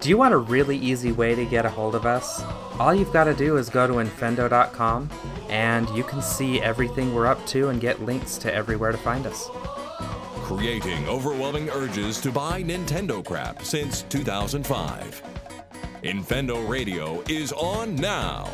Do you want a really easy way to get a hold of us? All you've got to do is go to infendo.com and you can see everything we're up to and get links to everywhere to find us. Creating overwhelming urges to buy Nintendo crap since 2005. Infendo Radio is on now.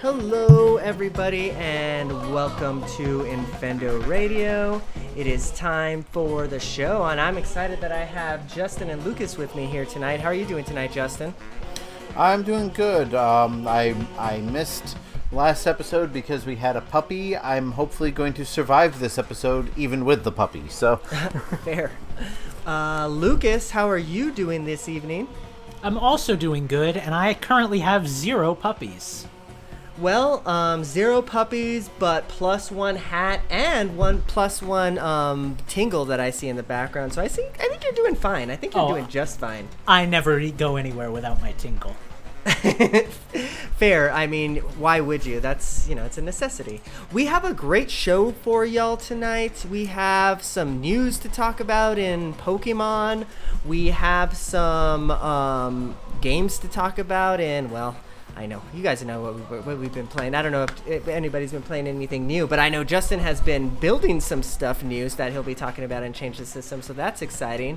Hello, everybody, and welcome to Infendo Radio. It is time for the show, and I'm excited that I have Justin and Lucas with me here tonight. How are you doing tonight, Justin? I'm doing good. Um, I I missed last episode because we had a puppy. I'm hopefully going to survive this episode even with the puppy. So Fair. Uh, Lucas, how are you doing this evening? I'm also doing good, and I currently have zero puppies. Well, um, zero puppies, but plus one hat and one plus one um, tingle that I see in the background. So I think I think you're doing fine. I think you're Oh. doing just fine. I never go anywhere without my tingle. Fair. I mean, why would you? That's, you know, it's a necessity. We have a great show for y'all tonight. We have some news to talk about in Pokemon. We have some um, games to talk about in, well, I know. You guys know what, we, what we've been playing. I don't know if, if anybody's been playing anything new, but I know Justin has been building some stuff news that he'll be talking about and change the system, so that's exciting.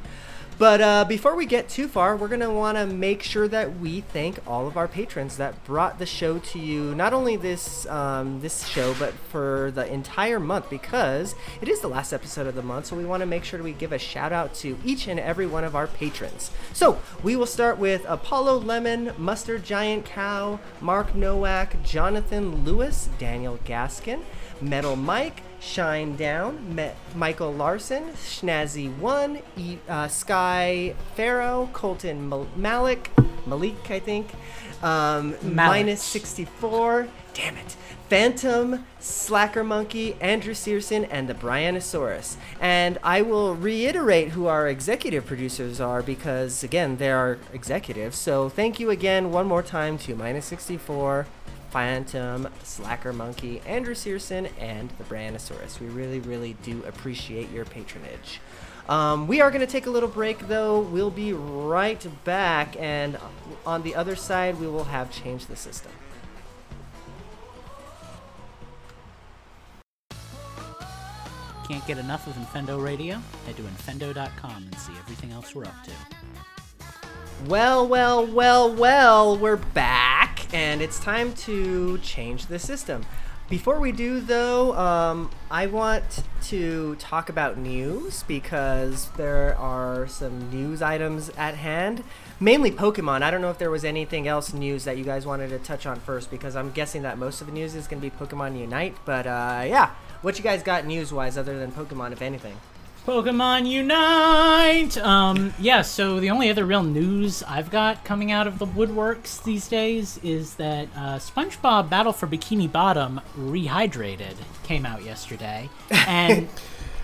But uh, before we get too far, we're going to want to make sure that we thank all of our patrons that brought the show to you, not only this um, this show, but for the entire month, because it is the last episode of the month, so we want to make sure we give a shout out to each and every one of our patrons. So we will start with Apollo Lemon, Mustard Giant Cow, Mark Nowak, Jonathan Lewis, Daniel Gaskin, Metal Mike, Shine Down, Me- Michael Larson, Schnazzy One, e- uh, Sky Farrow, Colton Mal- Malik, Malik, I think, um, minus 64, damn it, Phantom, Slacker Monkey, Andrew Searson, and the Brianosaurus. And I will reiterate who our executive producers are because, again, they are executives. So thank you again one more time to minus 64. Phantom, Slacker Monkey, Andrew Searson, and the Brianosaurus. We really, really do appreciate your patronage. Um, we are going to take a little break though. We'll be right back, and on the other side, we will have changed the system. Can't get enough of Infendo Radio? Head to infendo.com and see everything else we're up to. Well, well, well, well, we're back, and it's time to change the system. Before we do, though, um, I want to talk about news because there are some news items at hand. Mainly Pokemon. I don't know if there was anything else news that you guys wanted to touch on first because I'm guessing that most of the news is going to be Pokemon Unite. But uh, yeah, what you guys got news wise other than Pokemon, if anything? Pokemon Unite! Um, yeah, so the only other real news I've got coming out of the woodworks these days is that uh, SpongeBob Battle for Bikini Bottom Rehydrated came out yesterday, and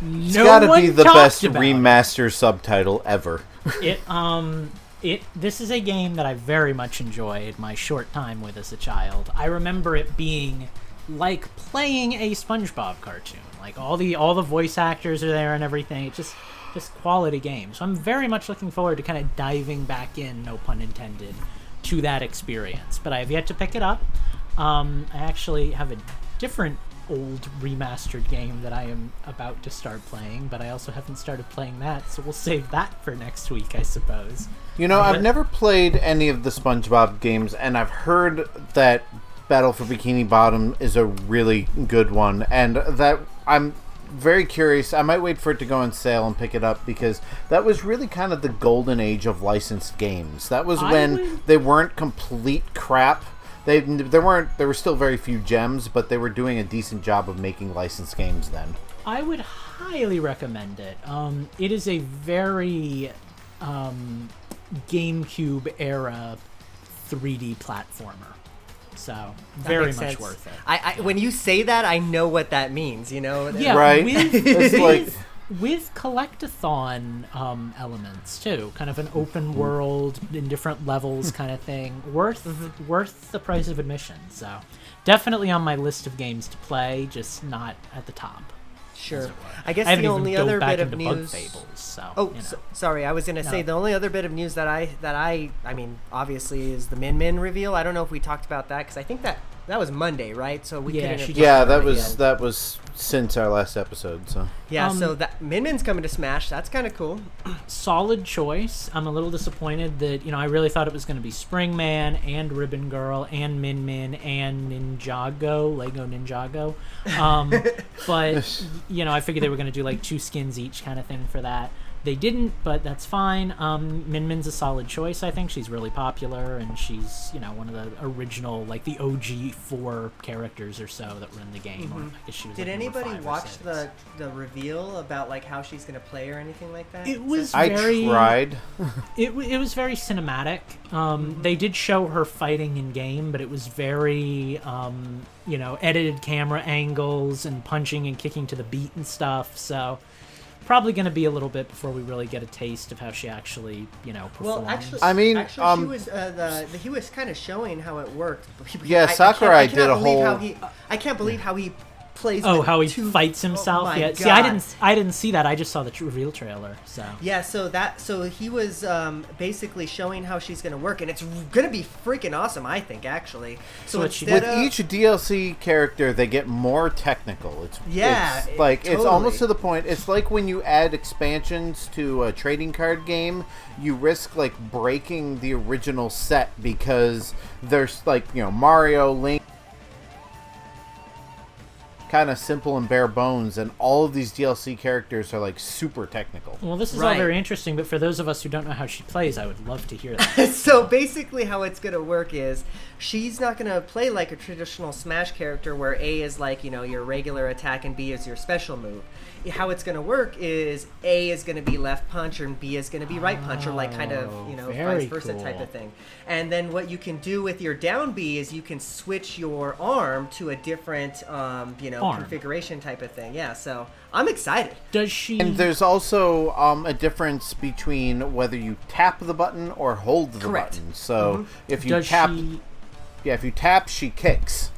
it's no gotta one be the best about it. remaster subtitle ever. it um it this is a game that I very much enjoyed my short time with as a child. I remember it being like playing a SpongeBob cartoon. Like all the all the voice actors are there and everything. It's just just quality game. So I'm very much looking forward to kind of diving back in, no pun intended, to that experience. But I have yet to pick it up. Um, I actually have a different old remastered game that I am about to start playing, but I also haven't started playing that, so we'll save that for next week, I suppose. You know, I've never played any of the SpongeBob games, and I've heard that Battle for Bikini Bottom is a really good one, and that I'm very curious. I might wait for it to go on sale and pick it up because that was really kind of the golden age of licensed games. That was I when would- they weren't complete crap. They there weren't there were still very few gems, but they were doing a decent job of making licensed games then. I would highly recommend it. Um, it is a very um, GameCube era 3D platformer. So That very much sense. worth it. I, I when you say that, I know what that means. You know? Yeah, Right? With, It's like- with, with collectathon um, elements too, kind of an open mm-hmm. world in different levels mm-hmm. kind of thing. Worth mm-hmm. worth the price of admission. So definitely on my list of games to play, just not at the top. Sure. as it were. I guess I the only other bit of news- Fables, so Oh, you know. so, sorry. I was gonna say the only other bit of news that I that I I mean obviously is the Min Min reveal. I don't know if we talked about that because I think that that was Monday, right? So we Yeah, couldn't. she have just- talked Yeah, that was yet. that was since our last episode. So Yeah, so Um, that Min Min's coming to Smash. That's kind of cool. solid choice. I'm a little disappointed that you know I really thought it was going to be Spring Man and Ribbon Girl and Min Min and Ninjago, Lego Ninjago. Um, but you know I figured they were going to do like two skins each kind of thing for that. They didn't, but that's fine. Um, Min Min's a solid choice. I think she's really popular, and she's you know one of the original, like the OG four characters or so that were in the game. Or I guess she was. Did like, anybody watch the the reveal about like how she's gonna play or anything like that? It was I very. tried. It, it was very cinematic. Um, They did show her fighting in game, but it was very, um, you know, edited camera angles and punching and kicking to the beat and stuff. So probably going to be a little bit before we really get a taste of how she actually, you know, performs. Well, actually, I mean, actually, um, she was uh, the, the he was kind of showing how it worked. Yeah, I- I Sakurai I cannot did a believe How whole- he, I can't believe how he plays. oh, how he two- fights oh himself. my yeah. See, I didn't, I didn't see that. I just saw the tr- reveal trailer. So Yeah, so that so he was um, basically showing how she's gonna work, and it's gonna be freaking awesome. I think actually. So, So she- instead With of, each DLC character, they get more technical. It's Yeah, it's it- like it's almost to the point. It's like when you add expansions to a trading card game, you risk like breaking the original set because there's like you know Mario, Link, kind of simple and bare bones, and all of these DLC characters are like super technical. well, this is all very interesting. But for those of us who don't know how she plays, I would love to hear that. so basically how it's going to work is she's not going to play like a traditional smash character where a is like you know your regular attack and b is your special move how it's going to work is a is going to be left punch and b is going to be right punch or like kind of you know Oh, vice versa type of thing and then what you can do with your down b is you can switch your arm to a different um, you know Arm. configuration type of thing yeah so i'm excited Does she? And there's also um, a difference between whether you tap the button or hold the Correct. button. So if you does tap, she? Yeah, if you tap, she kicks.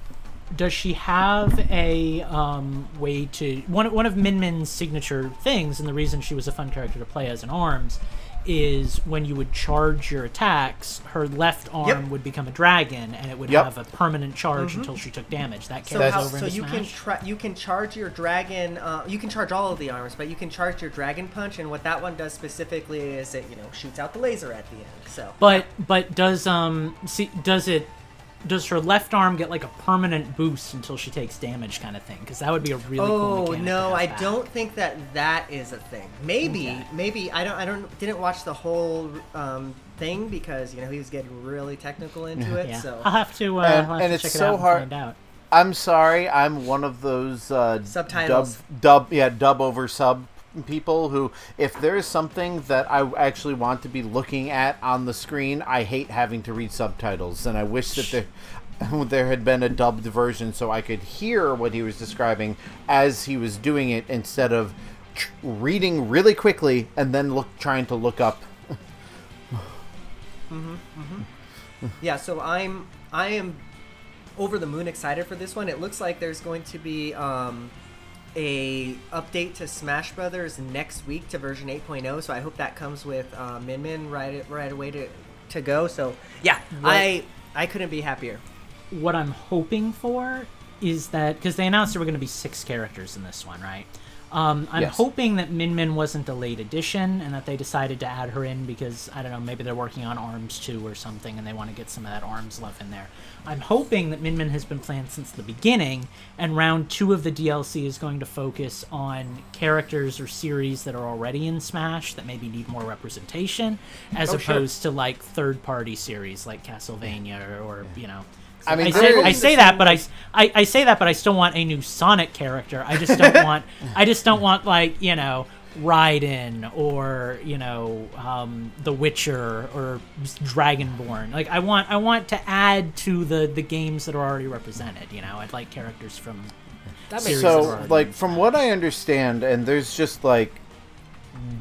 does she have a um, way to one one of Min Min's signature things, and the reason she was a fun character to play as an arms is when you would charge your attacks, her left arm Yep. would become a dragon, and it would Yep. have a permanent charge until she took damage. That So, carries how, over so into you can tra- you can charge your dragon. Uh, you can charge all of the arms, but you can charge your dragon punch. And what that one does specifically is it you know shoots out the laser at the end. So but but does um see does it does her left arm get like a permanent boost until she takes damage kind of thing? Because that would be a really cool oh mechanic. to no, have I back. don't think that that is a thing. Maybe Okay. maybe I don't I don't didn't watch the whole um, thing because you know he was getting really technical into it. Yeah, So I'll have to uh, And- I'll have and to it's check it so out and hard- find out. I'm sorry, I'm one of those uh, Subtitles. dub, dub, yeah, dub over sub people who, if there is something that I actually want to be looking at on the screen, I hate having to read subtitles, and I wish that there. There had been a dubbed version so I could hear what he was describing as he was doing it instead of tr- reading really quickly and then look trying to look up. Mm-hmm. Yeah, so I'm I am over the moon excited for this one. It looks like there's going to be um, a update to Smash Brothers next week to version 8.0. So I hope that comes with uh, Min Min right right away to to go. So yeah, I I couldn't be happier. what I'm hoping for is that because they announced there were going to be six characters in this one, right? Um, I'm Yes. hoping that Min Min wasn't a late addition and that they decided to add her in because I don't know, maybe they're working on Arms 2 or something and they want to get some of that Arms love in there. I'm hoping that Min Min has been planned since the beginning and round two of the DLC is going to focus on characters or series that are already in Smash that maybe need more representation as Oh, sure. opposed to like third party series like Castlevania or, or you know. I mean, I say, I say that, but I, I, I say that, but I still want a new Sonic character. I just don't want, I just don't want like you know Raiden or you know um, The Witcher or Dragonborn. Like I want, I want to add to the the games that are already represented. You know, I'd like characters from. That makes so like from what i understand and there's just like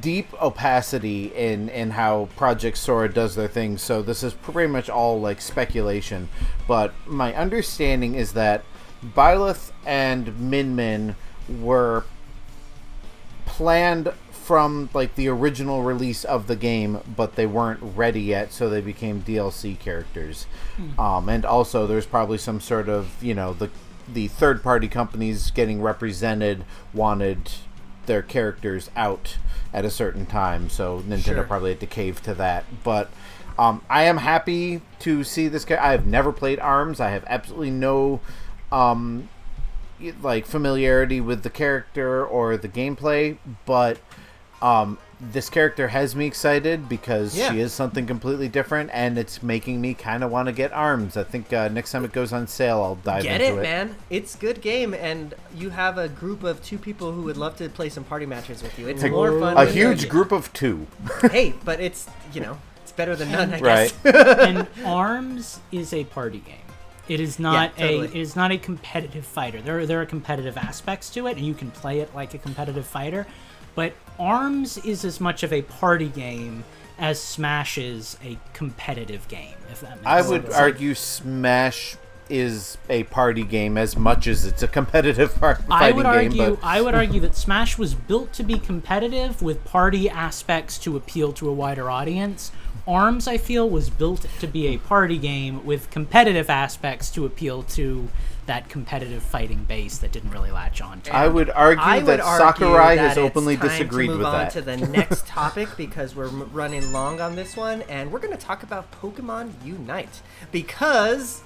deep opacity in in how project sora does their thing. So this is pretty much all like speculation. But my understanding is that Byleth and min min were planned from like the original release of the game, but they weren't ready yet, so they became DLC characters. Um, and also, there's probably some sort of you know the the third party companies getting represented wanted their characters out at a certain time, so Nintendo Sure. probably had to cave to that. But um, I am happy to see this guy. I have never played Arms. I have absolutely no um, like familiarity with the character or the gameplay, but um, this character has me excited because Yeah. she is something completely different, and it's making me kind of want to get Arms. I think uh, next time it goes on sale, I'll dive Get into it, it. man. It's good game, and you have a group of two people who would love to play some party matches with you. It's more fun. A than- huge group of two. Hey, but it's you know it's better than none, I Right. guess. and Arms is a party game. It is not Yeah, a it is not a competitive fighter. There are, there are competitive aspects to it, and you can play it like a competitive fighter. But Arms is as much of a party game as Smash is a competitive game. If that makes I sense. would argue Smash is a party game as much as it's a competitive par- fighting I would game. argue. but I would argue that Smash was built to be competitive with party aspects to appeal to a wider audience. Arms, I feel, was built to be a party game with competitive aspects to appeal to that competitive fighting base that didn't really latch on to. I would argue I that would argue Sakurai that has openly it's time disagreed to move with on that. to the next topic because we're m- running long on this one, and we're going to talk about Pokemon Unite because,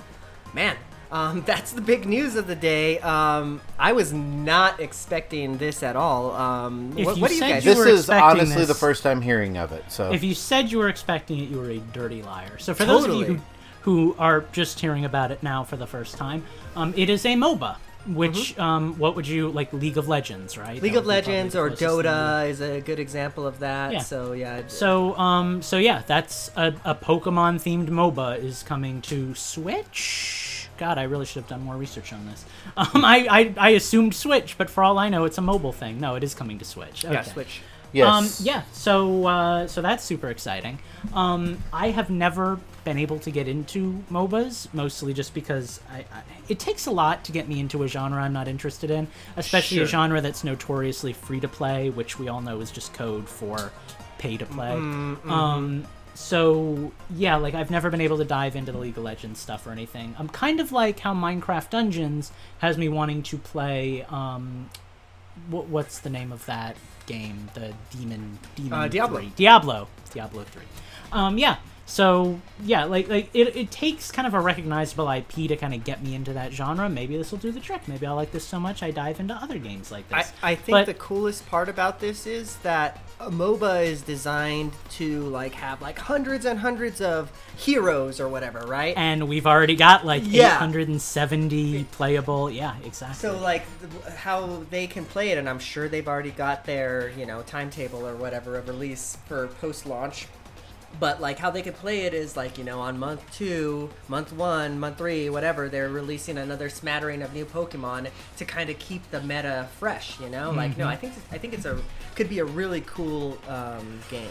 man. Um, that's the big news of the day. Um, I was not expecting this at all. Um, If what, you what do you said guys? you this is expecting honestly the first time hearing of it. So If you said you were expecting it, you were a dirty liar. So for those of you who, who are just hearing about it now for the first time, um, it is a MOBA. Which um, what would you like? League of Legends, right? Mm-hmm. League of would be probably Legends or Dota is a good example of that. Yeah. So yeah. So, um, so yeah, that's a, a Pokemon themed MOBA is coming to Switch. God, I really should have done more research on this. Um, I, I, I assumed Switch, but for all I know, it's a mobile thing. No, it is coming to Switch. yeah, Switch. Yes, Um, yeah, so uh, so that's super exciting. Um, I have never been able to get into MOBAs, mostly just because I, I, it takes a lot to get me into a genre I'm not interested in, especially a genre that's notoriously free to play, which we all know is just code for pay to play. Um, so yeah, like I've never been able to dive into the League of Legends stuff or anything. I'm kind of like how Minecraft Dungeons has me wanting to play. Um, what, what's the name of that game? The Demon Demon Uh, Diablo. 3. Diablo. Diablo three. Um, yeah. So yeah, like like it, it takes kind of a recognizable IP to kind of get me into that genre. Maybe this will do the trick. Maybe I like this so much I dive into other games like I, this. I think But- the coolest part about this is that a MOBA is designed to like have like hundreds and hundreds of heroes or whatever, right? and we've already got like Yeah. 870 playable. Yeah, exactly. so like how they can play it, and I'm sure they've already got their you know timetable or whatever of release for post launch. But like how they could play it is like you know on month two, month one, month three, whatever they're releasing another smattering of new Pokemon to kind of keep the meta fresh. You know, like no, I think I think it's a could be a really cool um, game.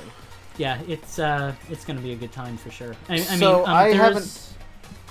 yeah, it's uh, it's gonna be a good time for sure. I, I So mean, um, I haven't-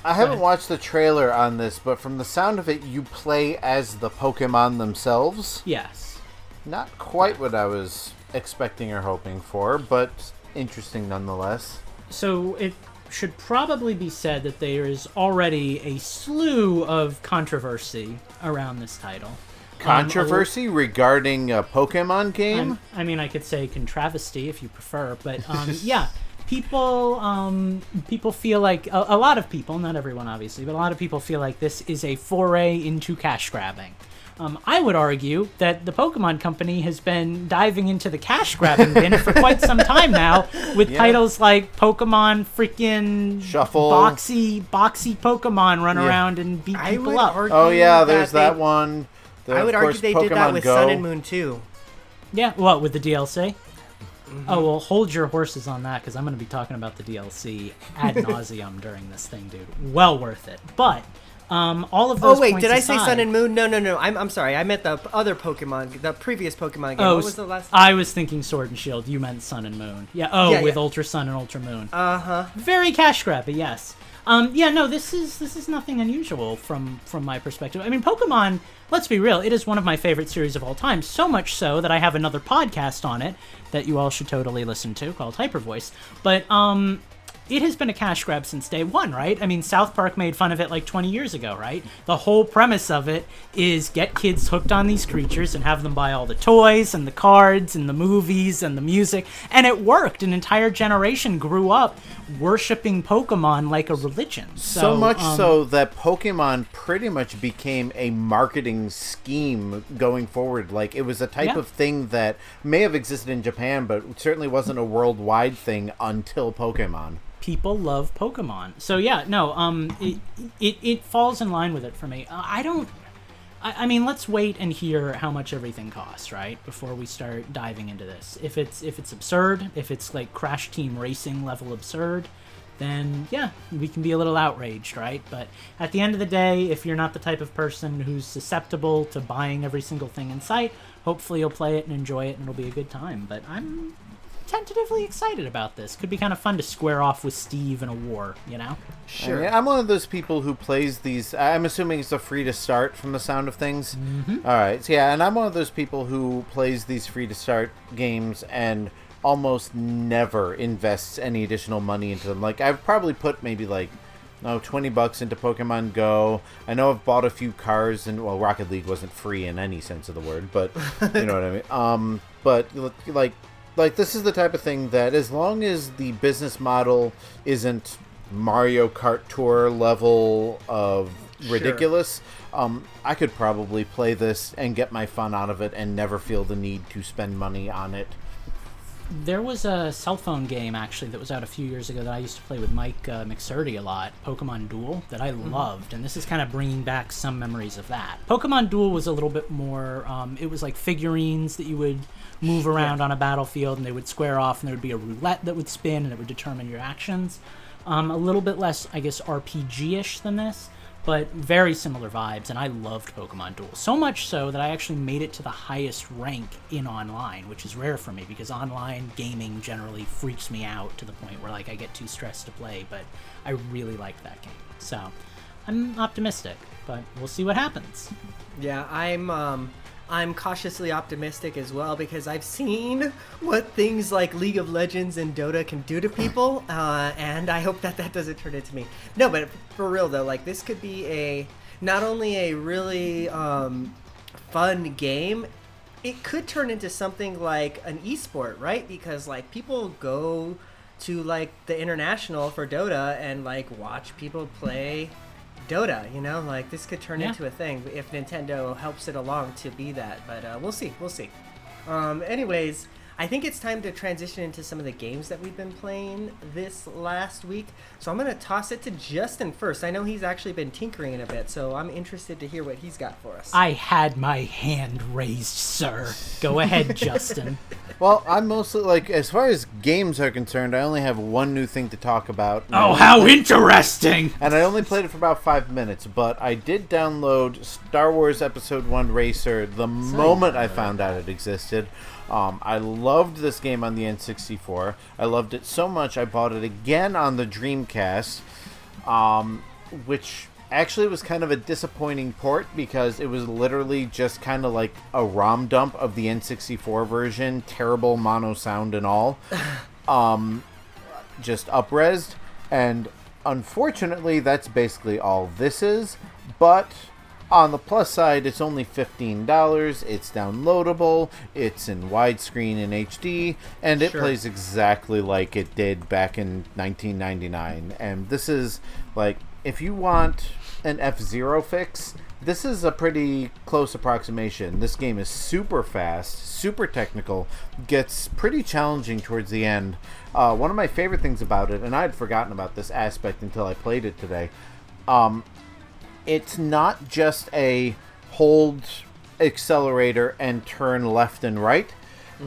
I haven't watched the trailer on this, but from the sound of it, you play as the Pokemon themselves. Yes. Not quite what I was expecting or hoping for, but interesting nonetheless. So it should probably be said that there is already a slew of controversy around this title. Um, Controversy regarding a Pokemon game. I'm- I mean, I could say contravesty if you prefer, but um, yeah, people um, people feel like a, a lot of people, not everyone obviously, but a lot of people feel like this is a foray into cash grabbing. Um, I would argue that the Pokemon Company has been diving into the cash grabbing bin for quite some time now, with Yeah. titles like Pokemon freaking Shuffle. boxy boxy Pokemon run Yeah. around and beat I people up. oh yeah, there's that, they- one. The- I would argue course, they did that with Go. Sun and Moon too. Yeah, what with the DLC? Mm-hmm. Oh well, hold your horses on that because I'm going to be talking about the DLC ad nauseum during this thing, dude. Well worth it. But um, all of those. Oh wait, did I say Sun and Moon? No, no, no. I'm, I'm sorry. I meant the other Pokemon, the previous Pokemon game. Oh, what was the last? I was thinking Sword and Shield. You meant Sun and Moon. Yeah. Oh, Yeah, with yeah. Ultra Sun and Ultra Moon. Uh huh. Very cash grabby, yes. Um, yeah, no, this is this is nothing unusual from from my perspective. I mean, Pokemon. Let's be real; it is one of my favorite series of all time. So much so that I have another podcast on it that you all should totally listen to called Hyper Voice. But um, it has been a cash grab since day one, right? I mean, South Park made fun of it like 20 years ago, right? The whole premise of it is get kids hooked on these creatures and have them buy all the toys and the cards and the movies and the music. And it worked. An entire generation grew up worshiping Pokemon like a religion. So, So, much um, so that Pokemon pretty much became a marketing scheme going forward. Like it was a type Yeah. of thing that may have existed in Japan, but certainly wasn't a worldwide thing until Pokemon. people love Pokemon. So yeah, no, um, it it, it falls in line with it for me. Uh, I don't. I, I mean, let's wait and hear how much everything costs, right, before we start diving into this. If it's if it's absurd, if it's like Crash Team Racing level absurd, then yeah, we can be a little outraged, right? But at the end of the day, if you're not the type of person who's susceptible to buying every single thing in sight, hopefully you'll play it and enjoy it, and it'll be a good time. But I'm tentatively excited about this. Could be kind of fun to square off with Steve in a war, you know? I mean, I'm one of those people who plays these. I'm assuming it's a free to start from the sound of things. Mm-hmm. right, so yeah, and I'm one of those people who plays these free to start games and almost never invests any additional money into them. Like I've probably put maybe like no 20 bucks into Pokemon Go. I know I've bought a few cars and well Rocket League wasn't free in any sense of the word, but you know what I mean. Um but like like this is the type of thing that as long as the business model isn't Mario Kart Tour level of ridiculous, um, I could probably play this and get my fun out of it and never feel the need to spend money on it. There was a cell phone game actually that was out a few years ago that I used to play with Mike uh, McSurdy a lot, Pokemon Duel, that I loved, and this is kind of bringing back some memories of that. Pokemon Duel was a little bit more. Um, it was like figurines that you would move around on a battlefield, and they would square off, and there would be a roulette that would spin, and it would determine your actions. Um, a little bit less, I guess, RPG-ish than this, but very similar vibes, and I loved Pokemon Duel. So much so that I actually made it to the highest rank in online, which is rare for me because online gaming generally freaks me out to the point where like I get too stressed to play, but I really like that game. So I'm optimistic, but we'll see what happens. Yeah, I'm um I'm cautiously optimistic as well because I've seen what things like League of Legends and Dota can do to people, uh, and I hope that that doesn't turn into me. No, but for real though, like this could be a not only a really um, fun game, it could turn into something like an esport, right? Because like people go to like the international for Dota and like watch people play Dota, you know, like this could turn Yeah. into a thing if Nintendo helps it along to be that. But uh, we'll see, we'll see. Um, anyways, I think it's time to transition into some of the games that we've been playing this last week. So I'm gonna toss it to Justin first. I know he's actually been tinkering a bit, so I'm interested to hear what he's got for us. I had my hand raised, sir. Go ahead, Justin. Well, I'm mostly like, as far as games are concerned, I only have one new thing to talk about. Oh, only how interesting! And I only played it for about five minutes, but I did download Star Wars Episode 1 Racer the moment I found out it existed. Um, I loved this game on the N64. I loved it so much I bought it again on the Dreamcast, um, which actually was kind of a disappointing port because it was literally just kind of like a ROM dump of the N64 version, terrible mono sound and all. um, just upresed, and unfortunately, that's basically all this is. But on the plus side, it's only fifteen dollars. It's downloadable. It's in widescreen in HD, and it Sure. plays exactly like it did back in 1999. And this is like, if you want an F Zero fix, this is a pretty close approximation. This game is super fast, super technical, gets pretty challenging towards the end. Uh, one of my favorite things about it, and I had forgotten about this aspect until I played it today, um, it's not just a hold accelerator and turn left and right.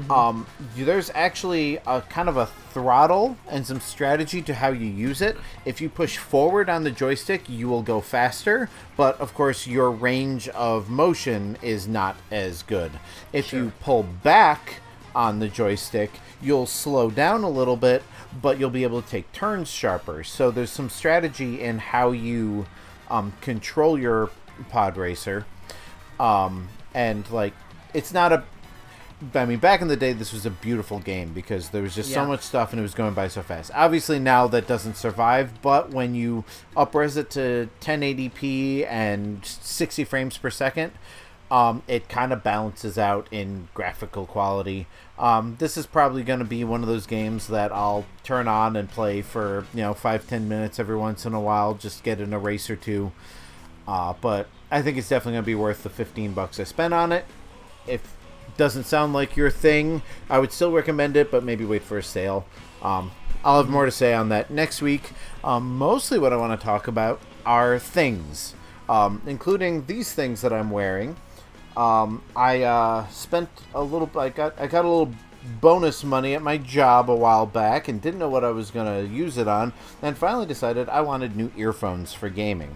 Um, there's actually a kind of a throttle and some strategy to how you use it. If you push forward on the joystick, you will go faster, but of course, your range of motion is not as good. If you pull back on the joystick, you'll slow down a little bit, but you'll be able to take turns sharper. So there's some strategy in how you um, control your pod racer, um, and like it's not a. I mean, back in the day, this was a beautiful game because there was just so much stuff and it was going by so fast. Obviously, now that doesn't survive, but when you upres it to 1080p and 60 frames per second, um, it kind of balances out in graphical quality. Um, this is probably going to be one of those games that I'll turn on and play for you know five ten minutes every once in a while, just get an erase or two. Uh, but I think it's definitely going to be worth the 15 bucks I spent on it. If it doesn't sound like your thing, I would still recommend it, but maybe wait for a sale. Um, I'll have more to say on that next week. Um, mostly, what I want to talk about are things, um, including these things that I'm wearing. Um, I uh, spent a little. I got I got a little bonus money at my job a while back and didn't know what I was gonna use it on. And finally decided I wanted new earphones for gaming.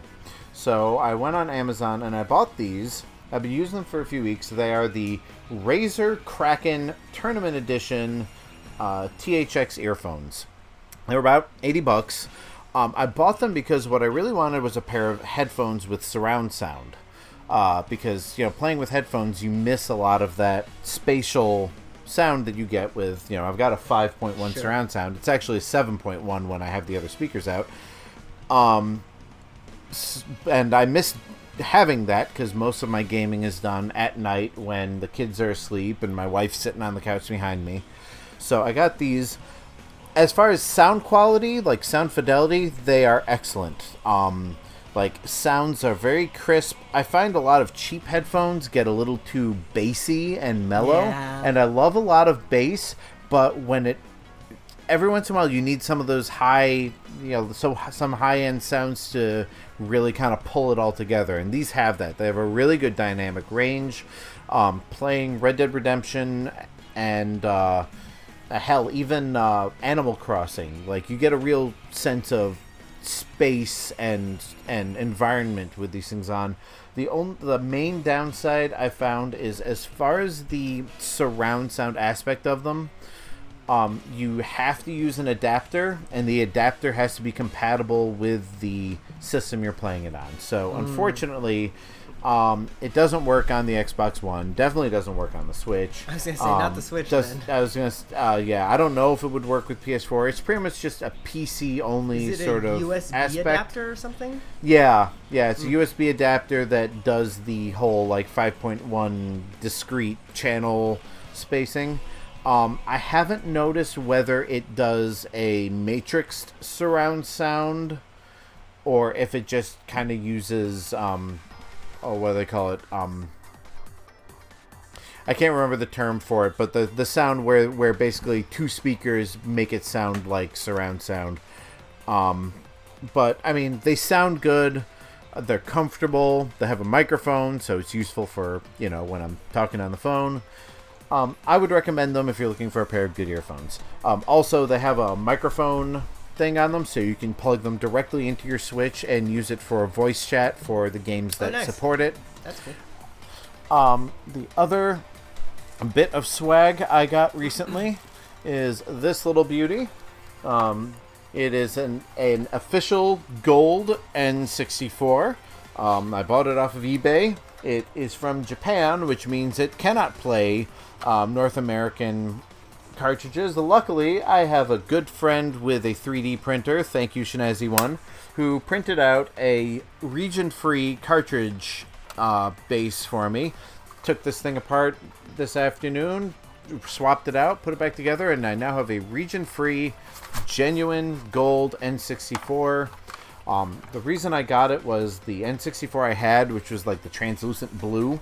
So I went on Amazon and I bought these. I've been using them for a few weeks. They are the Razer Kraken Tournament Edition uh, THX earphones. They were about 80 bucks. Um, I bought them because what I really wanted was a pair of headphones with surround sound. Uh, because, you know, playing with headphones, you miss a lot of that spatial sound that you get with, you know, I've got a 5.1 surround sound. It's actually a 7.1 when I have the other speakers out. Um, and I miss having that because most of my gaming is done at night when the kids are asleep and my wife's sitting on the couch behind me. So I got these. As far as sound quality, like sound fidelity, they are excellent. Um, like sounds are very crisp. I find a lot of cheap headphones get a little too bassy and mellow, Yeah. and I love a lot of bass, but when it every once in a while you need some of those high you know so some high end sounds to really kind of pull it all together and these have that they have a really good dynamic range um, playing red dead redemption and uh, hell even uh, animal crossing like you get a real sense of space and and environment with these things on the only the main downside i found is as far as the surround sound aspect of them um, you have to use an adapter, and the adapter has to be compatible with the system you're playing it on. So, unfortunately, um, it doesn't work on the Xbox One. Definitely doesn't work on the Switch. I was gonna say, not Um, the Switch, Just, then. I was gonna. Uh, yeah, I don't know if it would work with PS4. It's pretty much just a PC only sort a of USB aspect. adapter or something? Yeah, yeah, Hmm. it's a USB adapter that does the whole like 5.1 discrete channel spacing. Um, I haven't noticed whether it does a matrixed surround sound or if it just kind of uses um, oh, what do they call it? Um, I can't remember the term for it, but the the sound where where basically two speakers make it sound like surround sound. Um, but I mean, they sound good. They're comfortable. They have a microphone, so it's useful for you know when I'm talking on the phone. Um, I would recommend them if you're looking for a pair of good earphones. Um, also, they have a microphone thing on them, so you can plug them directly into your Switch and use it for voice chat for the games Oh, that nice. support it. That's cool. Um, the other bit of swag I got recently is this little beauty. Um, it is an, an official gold N64. Um, I bought it off of eBay. It is from Japan, which means it cannot play um, North American cartridges. Luckily, I have a good friend with a 3D printer. Thank you, Shinazi One, who printed out a region-free cartridge uh, base for me. Took this thing apart this afternoon, swapped it out, put it back together, and I now have a region-free, genuine gold N64. Um, the reason I got it was the N64 I had, which was like the translucent blue.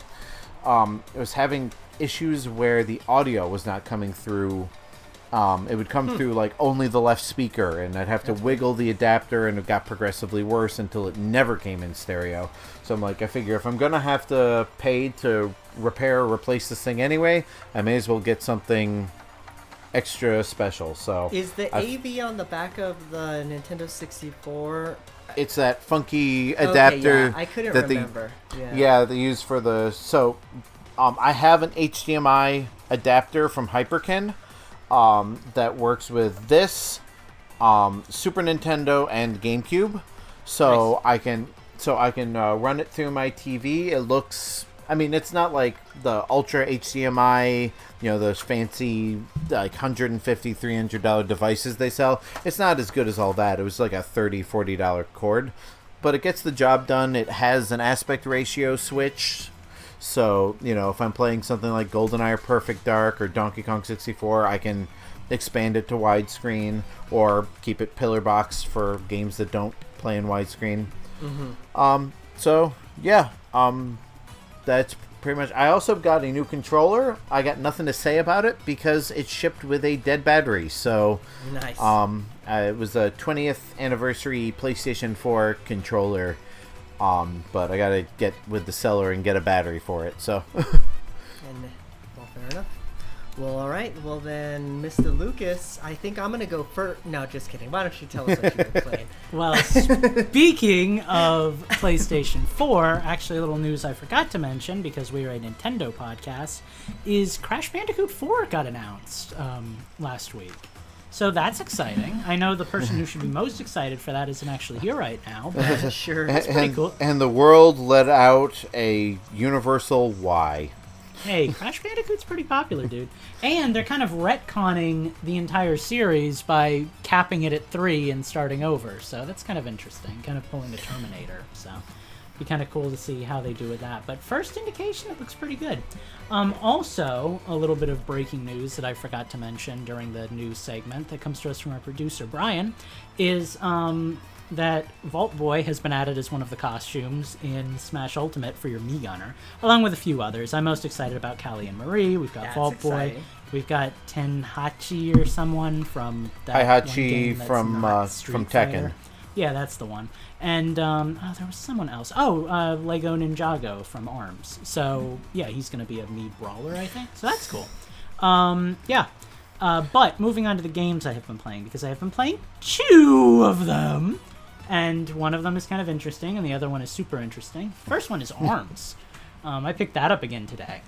Um, it was having issues where the audio was not coming through. Um, it would come through like only the left speaker, and I'd have to wiggle the adapter, and it got progressively worse until it never came in stereo. So I'm like, I figure if I'm gonna have to pay to repair or replace this thing anyway, I may as well get something extra special. So Is the I've- AV on the back of the Nintendo 64? it's that funky Okay, adapter yeah, I couldn't that remember. They, yeah. yeah, they use for the so Um, I have an HDMI adapter from Hyperkin um, that works with this, um, Super Nintendo, and GameCube. So I can so I can uh, run it through my TV. It looks. I mean, it's not like the Ultra HDMI, you know, those fancy like 150 300 dollar devices they sell. It's not as good as all that. It was like a 30 40 dollar cord, but it gets the job done. It has an aspect ratio switch. So, you know, if I'm playing something like GoldenEye or Perfect Dark or Donkey Kong 64, I can expand it to widescreen or keep it pillar box for games that don't play in widescreen. Um, so yeah, um, that's pretty much. I also got a new controller. I got nothing to say about it because it shipped with a dead battery. So Nice. um, uh, it was a 20th anniversary PlayStation 4 controller. Um, but I gotta get with the seller and get a battery for it. So And well, fair enough. Well, all right. Well then, Mr. Lucas, I think I'm gonna go first. No, just kidding. Why don't you tell us what you've been playing? Well, speaking of PlayStation 4, actually, a little news I forgot to mention because we are a Nintendo podcast is Crash Bandicoot 4 got announced um, last week. So that's exciting. I know the person who should be most excited for that isn't actually here right now, but Sure. and, pretty cool. and the world let out a universal why. hey, Crash Bandicoot's pretty popular, dude. And they're kind of retconning the entire series by capping it at three and starting over. So that's kind of interesting. Kind of pulling a Terminator. So be kind of cool to see how they do with that. But first indication, it looks pretty good. Um, also, a little bit of breaking news that I forgot to mention during the news segment that comes to us from our producer Brian is um, that Vault Boy has been added as one of the costumes in Smash Ultimate for your Mii Gunner, along with a few others. I'm most excited about Callie and Marie. We've got That's Vault Boy. We've got Tenhachi or someone from that Heihachi one game that's from, uh, from Tekken. Fighter. Yeah, that's the one. And um, oh, there was someone else. Oh, uh, Lego Ninjago from Arms. So yeah, he's gonna be a Mii brawler, I think. So that's cool. Um, yeah. Uh, but moving on to the games I have been playing because I have been playing two of them, and one of them is kind of interesting, and the other one is super interesting. First one is Arms. Um, I picked that up again today,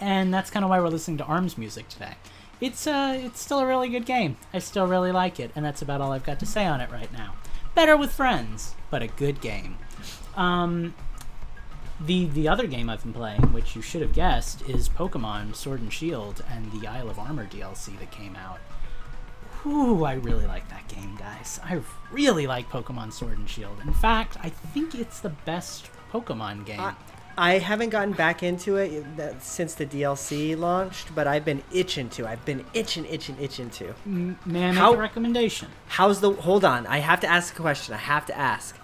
and that's kind of why we're listening to Arms music today. It's uh, it's still a really good game. I still really like it, and that's about all I've got to say on it right now. Better with friends, but a good game. Um, the the other game I've been playing, which you should have guessed, is Pokemon Sword and Shield and the Isle of Armor DLC that came out. Whew, I really like that game, guys. I really like Pokemon Sword and Shield. In fact, I think it's the best Pokemon game. I, I haven't gotten back into it since the DLC launched, but I've been itching to. I've been itching, itching, itching to. M- May I make How- a recommendation? How's the? Hold on, I have to ask a question. I have to ask.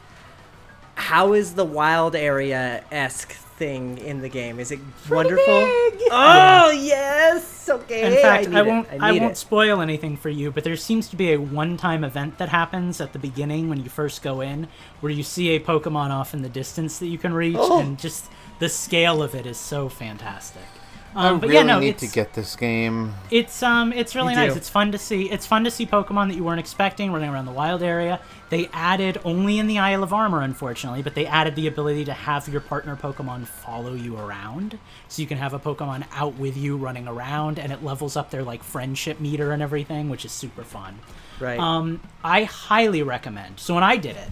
How is the wild area esque thing in the game? Is it wonderful? big! Oh yes. Okay. In fact, need I, won't. I, I, won't it. spoil anything for you, but there seems to be a one-time event that happens at the beginning when you first go in, where you see a Pokemon off in the distance that you can reach, Oh. and just the scale of it is so fantastic. I Um, but really yeah, no, need to get this game. it's um it's really You nice. do. It's fun to see. It's fun to see Pokemon that you weren't expecting running around the wild area. They added only in the Isle of Armor, unfortunately, but they added the ability to have your partner Pokemon follow you around, so you can have a Pokemon out with you running around, and it levels up their like friendship meter and everything, which is super fun. Right. Um, I highly recommend. So when I did it,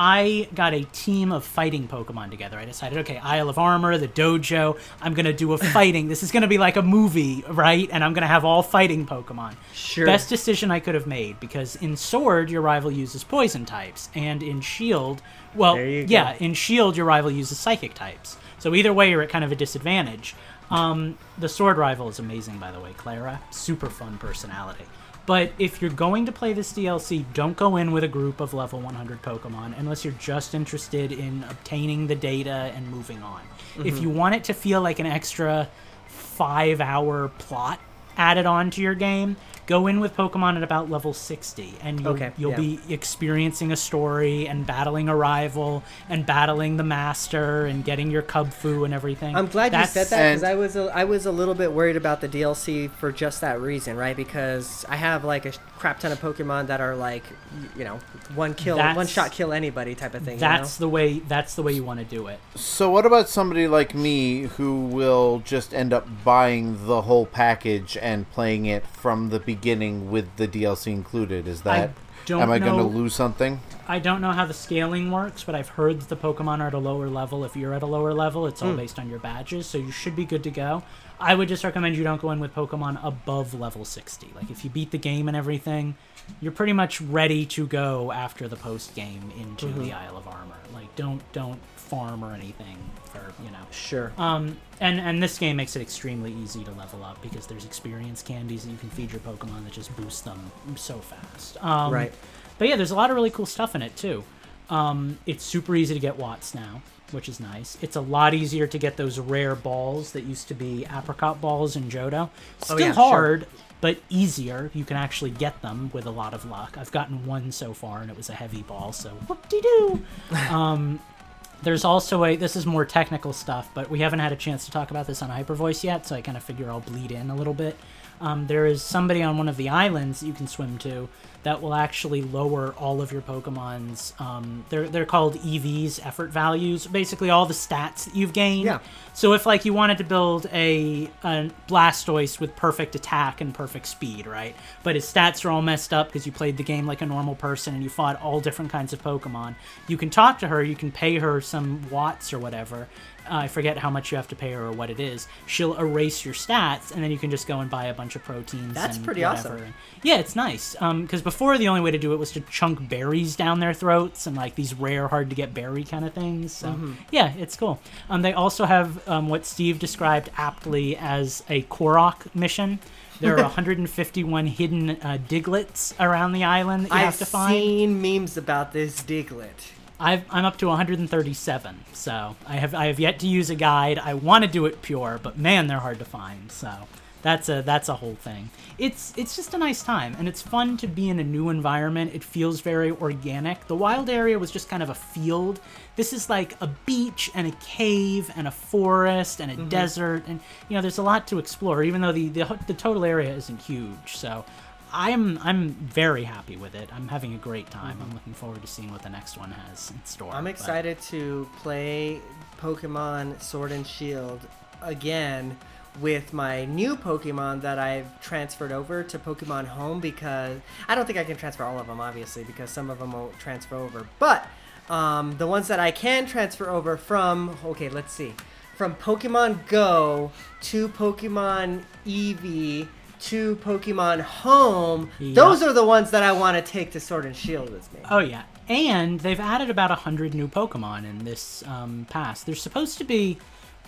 I got a team of fighting Pokemon together. I decided, okay, Isle of Armor, the dojo. I'm gonna do a fighting. this is gonna be like a movie, right? And I'm gonna have all fighting Pokemon. Sure. Best decision I could have made because in Sword your rival uses poison types, and in Shield, well, you go. yeah, in Shield your rival uses psychic types. So either way, you're at kind of a disadvantage. Um, the Sword rival is amazing, by the way. Klara, super fun personality. But if you're going to play this DLC, don't go in with a group of level 100 Pokemon unless you're just interested in obtaining the data and moving on. If mm-hmm. you want it to feel like an extra five hour plot added on to your game, go in with Pokemon at about level 60 and you'll, Okay, you'll yeah. be experiencing a story and battling a rival and battling the master and getting your Kubfu and everything. I'm glad That's- you said that because And- I was a, I was a little bit worried about the DLC for just that reason, right? Because I have like a crap ton of Pokemon that are like, you know, one kill, That's- one shot kill anybody type of thing. you That's know? the way that's the way you want to do it. So what about somebody like me who will just end up buying the whole package and playing it from the beginning with the DLC included? Is that don't am I going to lose something? I don't know how the scaling works, but I've heard that the Pokemon are at a lower level. If you're at a lower level, it's all based on your badges, so you should be good to go. I would just recommend you don't go in with Pokemon above level 60. Like if you beat the game and everything, you're pretty much ready to go after the post game into Mm-hmm. the Isle of Armor. Like don't don't farm or anything for, you know. sure. Um, and and this game makes it extremely easy to level up because there's experience candies that you can feed your Pokemon that just boost them so fast. Um, Right. But yeah, there's a lot of really cool stuff in it too. Um, it's super easy to get Watts now, which is nice. It's a lot easier to get those rare balls that used to be Apricorn balls in Johto. Still Oh, yeah, sure. hard, but easier. You can actually get them with a lot of luck. I've gotten one so far, and it was a heavy ball, so whoop de doo. um, there's also a this is more technical stuff, but we haven't had a chance to talk about this on Hyper Voice yet, so I kind of figure I'll bleed in a little bit. Um, there is somebody on one of the islands that you can swim to that will actually lower all of your Pokemon's. Um, they're they're called EVs, effort values. Basically, all the stats that you've gained. Yeah. So if like you wanted to build a, a Blastoise with perfect attack and perfect speed, right? But his stats are all messed up because you played the game like a normal person and you fought all different kinds of Pokemon. You can talk to her, you can pay her some watts or whatever. Uh, I forget how much you have to pay her or what it is. She'll erase your stats, and then you can just go and buy a bunch of proteins. That's and pretty whatever. awesome. Yeah, it's nice. Because before the only way to do it was to chunk berries down their throats and like these rare, hard to get berry kind of things. So Mm-hmm. yeah, it's cool. Um, they also have um, what Steve described aptly as a Korok mission. There are 151 hidden uh, Digletts around the island that you I've have to find. I've seen memes about this Diglett. I've, I'm up to 137, so I have I have yet to use a guide. I want to do it pure, but man, they're hard to find. So that's a that's a whole thing. It's it's just a nice time, and it's fun to be in a new environment. It feels very organic. The wild area was just kind of a field. This is like a beach and a cave and a forest and a mm-hmm. desert, and you know there's a lot to explore. Even though the the, the total area isn't huge, so. I'm I'm very happy with it. I'm having a great time. I'm looking forward to seeing what the next one has in store. I'm but- excited to play Pokemon Sword and Shield again with my new Pokemon that I've transferred over to Pokemon Home because I don't think I can transfer all of them, obviously, because some of them won't transfer over. But um, the ones that I can transfer over from, okay, let's see, from Pokemon Go to Pokemon Eevee to Pokemon Home, Yeah. those are the ones that I want to take to Sword and Shield with me. Oh yeah, and they've added about hundred new Pokemon in this um, pass. There's supposed to be,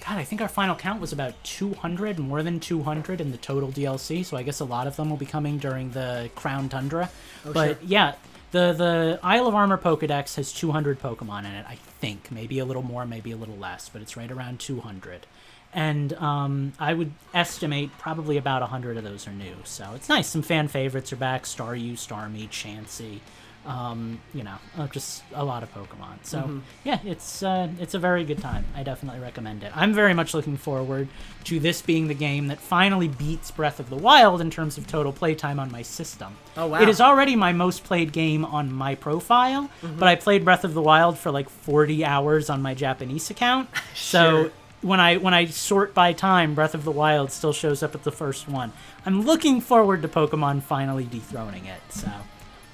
God, I think our final count was about 200, more than 200 in the total DLC. So I guess a lot of them will be coming during the Crown Tundra. but sure. yeah, the the Isle of Armor Pokedex has 200 Pokemon in it. I think maybe a little more, maybe a little less, but it's right around 200. And um, I would estimate probably about 100 of those are new. So it's nice. Some fan favorites are back Staryu, Starmie, Chansey um, you know, uh, just a lot of Pokemon. So Mm-hmm. yeah, it's uh, it's a very good time. I definitely recommend it. I'm very much looking forward to this being the game that finally beats Breath of the Wild in terms of total playtime on my system. Oh, wow. It is already my most played game on my profile, Mm-hmm. but I played Breath of the Wild for like 40 hours on my Japanese account. So Sure. When I when I sort by time, Breath of the Wild still shows up at the first one. I'm looking forward to Pokemon finally dethroning it. So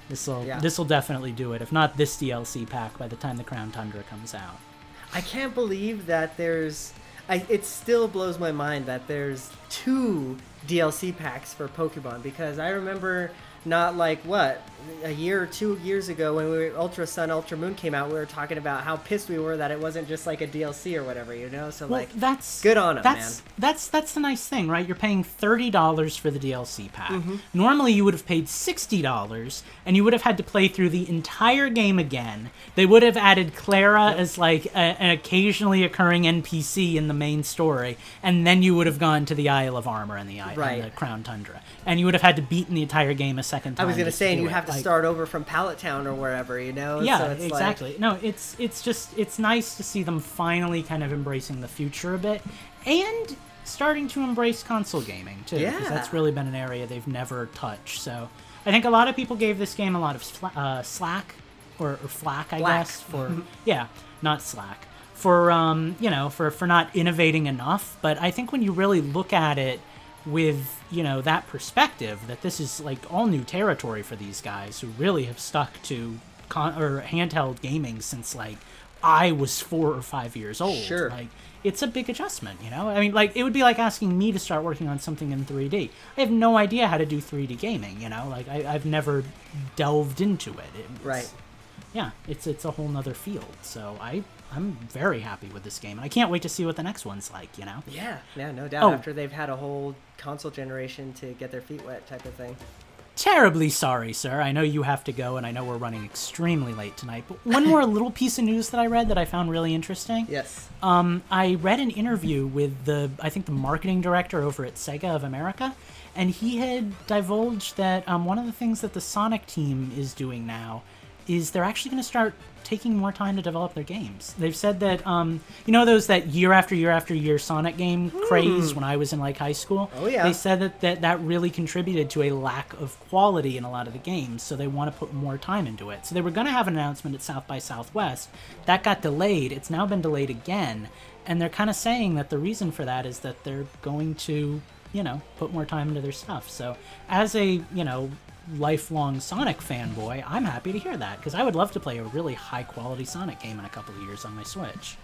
this will Yeah. this will definitely do it. If not this DLC pack, by the time the Crown Tundra comes out. I can't believe that there's. I, it still blows my mind that there's two DLC packs for Pokemon because I remember not like what a year or two years ago when we were, Ultra Sun Ultra Moon came out we were talking about how pissed we were that it wasn't just like a DLC or whatever you know so Well, like that's good on 'em, that's, man. That's that's the nice thing, right? You're paying thirty dollars for the DLC pack. Mm-hmm. Normally, you would have paid sixty dollars, and you would have had to play through the entire game again. They would have added Klara as like a, an occasionally occurring NPC in the main story, and then you would have gone to the Isle of Armor and the Isle Right. and the Crown Tundra, and you would have had to beat in the entire game a second time. I was gonna just say, and you have to Like, start over from Pallet Town or wherever, you know. yeah, so it's like- exactly. No, it's it's just it's nice to see them finally kind of embracing the future a bit, and starting to embrace console gaming too. Yeah. that's really been an area they've never touched. So I think a lot of people gave this game a lot of sla- uh, slack or, or flack, I Flack. guess, for yeah, not slack for um you know for for not innovating enough. But I think when you really look at it with you know that perspective that this is like all new territory for these guys who really have stuck to con- or handheld gaming since like I was four or five years old. Sure. Like it's a big adjustment, you know. I mean, like it would be like asking me to start working on something in 3D. I have no idea how to do 3D gaming, you know. Like I, I've never delved into it. It's- Right. Yeah, it's it's a whole nother field. So I I'm very happy with this game, and I can't wait to see what the next one's like. You know. Yeah, yeah, no doubt. Oh. After they've had a whole console generation to get their feet wet, type of thing. terribly sorry, sir. I know you have to go, and I know we're running extremely late tonight. But one more little piece of news that I read that I found really interesting. Yes. Um, I read an interview with the, I think the marketing director over at Sega of America, and he had divulged that um, one of the things that the Sonic team is doing now is they're actually going to start taking more time to develop their games. They've said that, um, you know, those that year after year after year Sonic game craze when I was in like high school. Oh, yeah. They said that, that that really contributed to a lack of quality in a lot of the games, so they want to put more time into it. So they were going to have an announcement at South by Southwest. That got delayed. It's now been delayed again, and they're kind of saying that the reason for that is that they're going to, you know, put more time into their stuff. So as a, you know, lifelong Sonic fanboy, I'm happy to hear that because I would love to play a really high quality Sonic game in a couple of years on my Switch.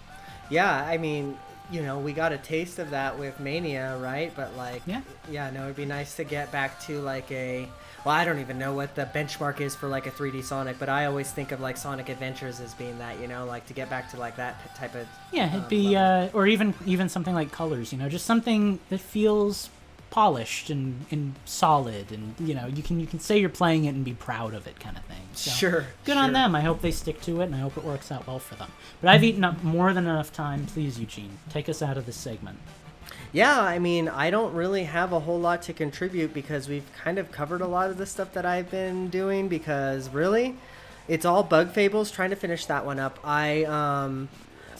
Yeah, I mean, you know, we got a taste of that with Mania, right? But like, Yeah. yeah, no, it'd be nice to get back to like a. Well, I don't even know what the benchmark is for like a 3D Sonic, but I always think of like Sonic Adventures as being that, you know, like to get back to like that type of. Yeah, it'd um, be, level. uh, or even even something like Colors, you know, just something that feels polished and, and solid, and you know, you can you can say you're playing it and be proud of it, kind of thing. So, Sure, Good on them. I hope they stick to it, and I hope it works out well for them. But I've eaten up more than enough time. Please, Eugene, take us out of this segment. Yeah, I mean, I don't really have a whole lot to contribute because we've kind of covered a lot of the stuff that I've been doing because really, it's all Bug Fables trying to finish that one up. I um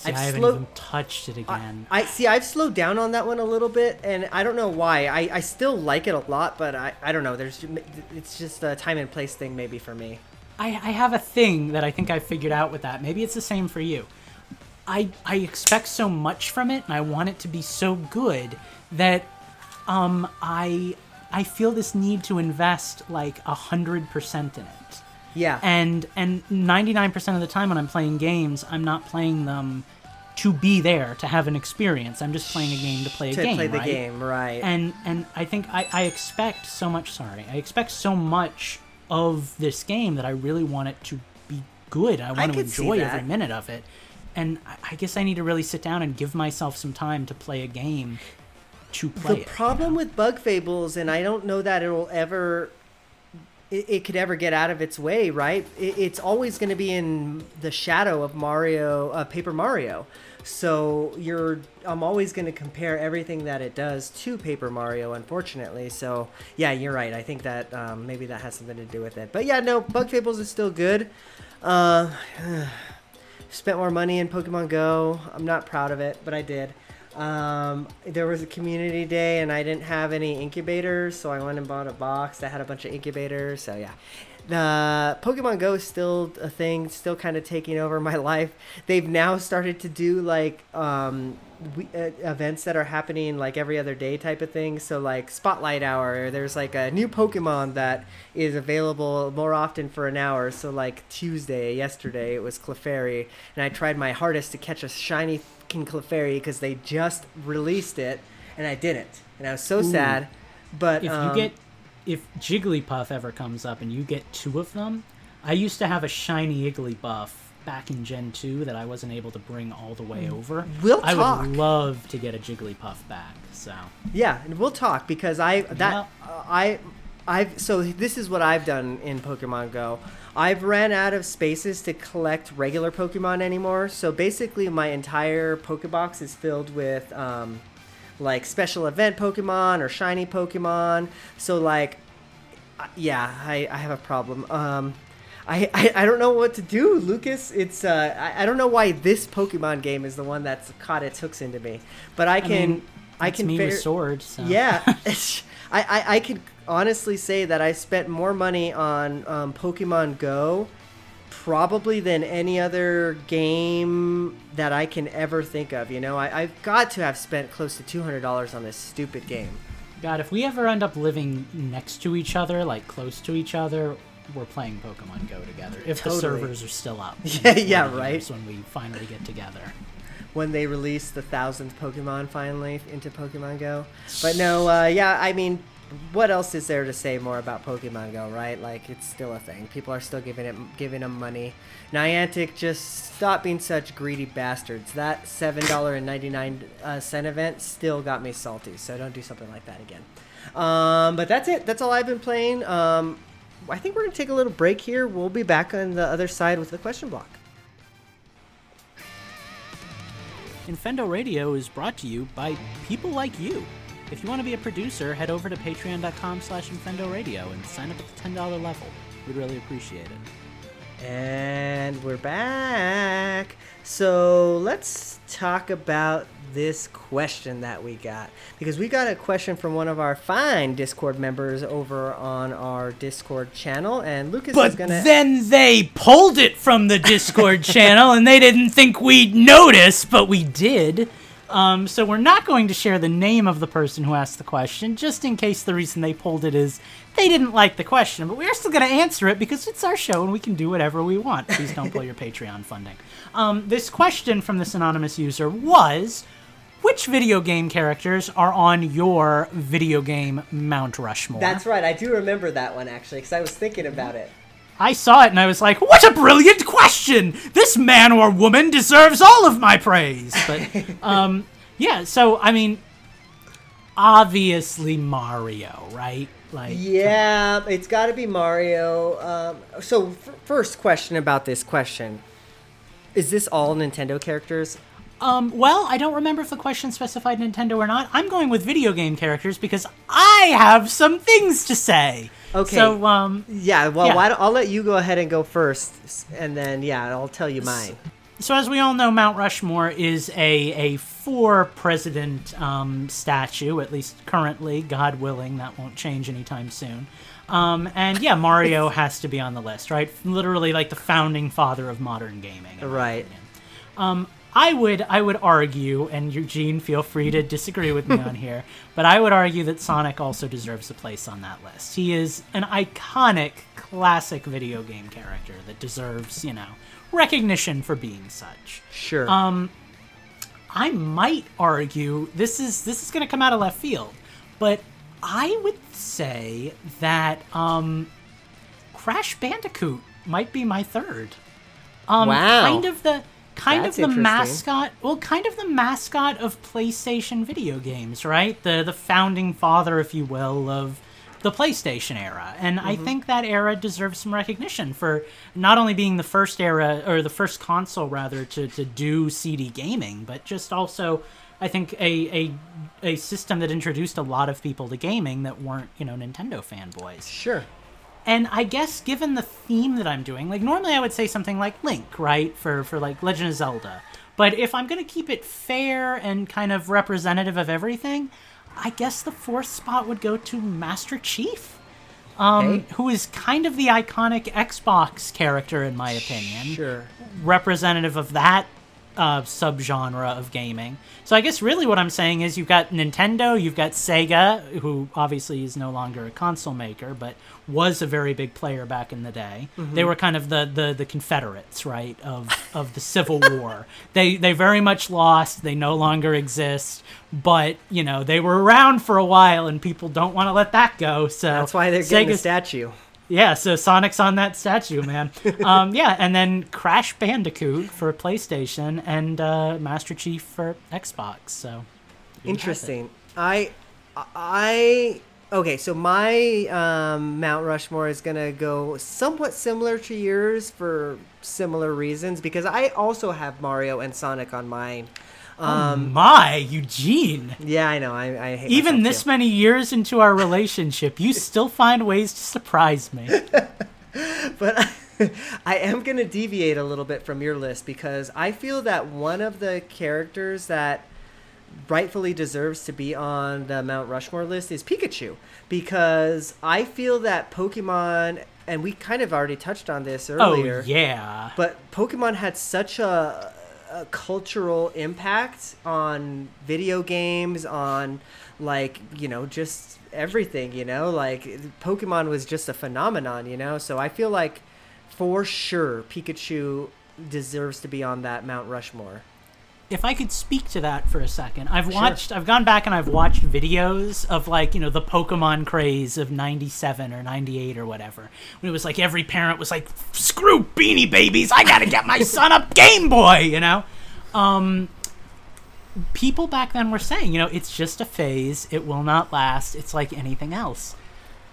See, I've I haven't slowed- even touched it again. I see I've slowed down on that one a little bit and I don't know why. I, I still like it a lot, but I, I don't know. There's it's just a time and place thing maybe for me. I, I have a thing that I think I figured out with that. Maybe it's the same for you. I I expect so much from it, and I want it to be so good that um I I feel this need to invest like a hundred percent in it. Yeah. And and ninety nine percent of the time when I'm playing games, I'm not playing them to be there to have an experience. I'm just playing a game to play a to game. play the right? game, right. and and I think I, I expect so much. Sorry, I expect so much of this game that I really want it to be good. I want to enjoy every minute of it, and I, I guess I need to really sit down and give myself some time to play a game. To play the it, problem with Bug Fables, and I don't know that it'll ever, it, it could ever get out of its way, right? It, it's always going to be in the shadow of Mario, uh, Paper Mario. So you're, I'm always going to compare everything that it does to Paper Mario, unfortunately. So yeah, you're right. I think that um, maybe that has something to do with it. But yeah, no, Bug Fables is still good. Uh, spent more money in Pokemon Go. I'm not proud of it, but I did. Um, there was a community day and I didn't have any incubators, so I went and bought a box that had a bunch of incubators. So yeah, the Pokemon Go is still a thing, still kind of taking over my life. They've now started to do like um, we, uh, events that are happening like every other day type of thing. So like Spotlight Hour, there's like a new Pokemon that is available more often for an hour. So like Tuesday, yesterday it was Clefairy, and I tried my hardest to catch a shiny fucking Clefairy because they just released it, and I didn't, and I was so sad. But if um, you get if Jigglypuff ever comes up and you get two of them, I used to have a shiny Igglybuff back in Gen 2 that I wasn't able to bring all the way over. Mm. We'll I talk. would love to get a Jigglypuff back. So Yeah, and we'll talk because I that uh, I I've so this is what I've done in Pokemon Go. I've ran out of spaces to collect regular Pokemon anymore. So basically, my entire Pokebox is filled with um, like special event Pokemon or shiny Pokemon. So like, yeah, I, I have a problem. Um, I, I, I don't know what to do, Lucas. It's uh, I, I don't know why this Pokemon game is the one that's caught its hooks into me, but I I can mean, I it's can me fair- with swords. So. yeah, I, I I could honestly say that I spent more money on um, Pokemon Go probably than any other game that I can ever think of. You know, I, I've got to have spent close to two hundred dollars on this stupid game. God, if we ever end up living next to each other, like close to each other, we're playing Pokemon Go together. If the servers are still up. Yeah, yeah, right. When we finally get together. When they release the thousandth Pokemon finally into Pokemon Go. But no, uh, yeah, I mean, what else is there to say more about Pokemon Go, right? Like, it's still a thing. People are still giving it, giving them money. Niantic, just stop being such greedy bastards. That seven dollar and ninety nine uh, cent event still got me salty. So don't do something like that again. Um, but that's it. That's all I've been playing. Um, I think we're gonna take a little break here. We'll be back on the other side with the question block. Infendo Radio is brought to you by people like you. If you want to be a producer, head over to patreon.com slash Infendo Radio and sign up at the $10 level. We'd really appreciate it. And we're back. So let's talk about this question that we got. Because we got a question from one of our fine Discord members over on our Discord channel. And Lucas is But going to. But then they pulled it from the Discord channel and they didn't think we'd notice, but we did. Um, so we're not going to share the name of the person who asked the question, just in case the reason they pulled it is they didn't like the question. But we are still going to answer it because it's our show and we can do whatever we want. Please don't pull your Patreon funding. Um, this question from this anonymous user was. Which video game characters are on your video game Mount Rushmore? That's right. I do remember that one, actually, because I was thinking about it. I saw it and I was like, what a brilliant question! This man or woman deserves all of my praise. But, um, yeah, so, I mean, obviously Mario, right? Like, Yeah, it's got to be Mario. Um, so, f- first question about this question Is this all Nintendo characters? Um, well, I don't remember if the question specified Nintendo or not. I'm going with video game characters because I have some things to say. Okay. So, um, Yeah, well, Yeah. I'll let you go ahead and go first, and then yeah, I'll tell you mine. So as we all know, Mount Rushmore is a a four president um, statue, at least currently. God willing, that won't change anytime soon. Um, and yeah, Mario has to be on the list, right? Literally, like the founding father of modern gaming. Right. Um, I would I would argue, and Eugene, feel free to disagree with me on here, but I would argue that Sonic also deserves a place on that list. He is an iconic, classic video game character that deserves, you know, recognition for being such. Sure. Um, I might argue this is this is going to come out of left field, but I would say that um, Crash Bandicoot might be my third. Um, Wow. Kind of the kind That's of the mascot. Well, kind of the mascot of PlayStation video games, right? The the founding father, if you will, of the PlayStation era. And I Mm-hmm. think that era deserves some recognition for not only being the first era or the first console rather to, to do CD gaming, but just also I think a, a a system that introduced a lot of people to gaming that weren't, you know, Nintendo fanboys. sure. And I guess given the theme that I'm doing, like normally I would say something like Link, right? For for like Legend of Zelda. But if I'm gonna keep it fair and kind of representative of everything, I guess the fourth spot would go to Master Chief. Um, who is kind of the iconic Xbox character in my opinion Sure. representative of that uh, subgenre of gaming. So I guess really what I'm saying is you've got Nintendo, you've got Sega, who obviously is no longer a console maker, but was a very big player back in the day. They were kind of the, the, the Confederates, right, of, of the Civil War. They they very much lost. They no longer exist, but you know they were around for a while, and people don't want to let that go. So That's why they're getting the Sega's- statue. Yeah, so Sonic's on that statue, man. um, yeah, and then Crash Bandicoot for PlayStation and uh, Master Chief for Xbox. So you have it. Interesting. I, I, okay. So my um, Mount Rushmore is gonna go somewhat similar to yours for similar reasons because I also have Mario and Sonic on mine. Oh um, my, Eugene. Yeah, I know. I, I hate Even this too. many years into our relationship, you still find ways to surprise me. but I am going to deviate a little bit from your list because I feel that one of the characters that rightfully deserves to be on the Mount Rushmore list is Pikachu because I feel that Pokemon and we kind of already touched on this oh, earlier. Oh yeah. But Pokemon had such a, a cultural impact on video games, on like, you know, just everything, you know? Like Pokemon was just a phenomenon, you know? So I feel like for sure Pikachu deserves to be on that Mount Rushmore. If I could speak to that for a second, I've watched, I've gone back and I've watched videos of like, you know, the Pokemon craze of 97 or 98 or whatever. When it was like every parent was like, screw beanie babies, I gotta get my son a Game Boy, you know? Um, people back then were saying, you know, it's just a phase, it will not last, it's like anything else.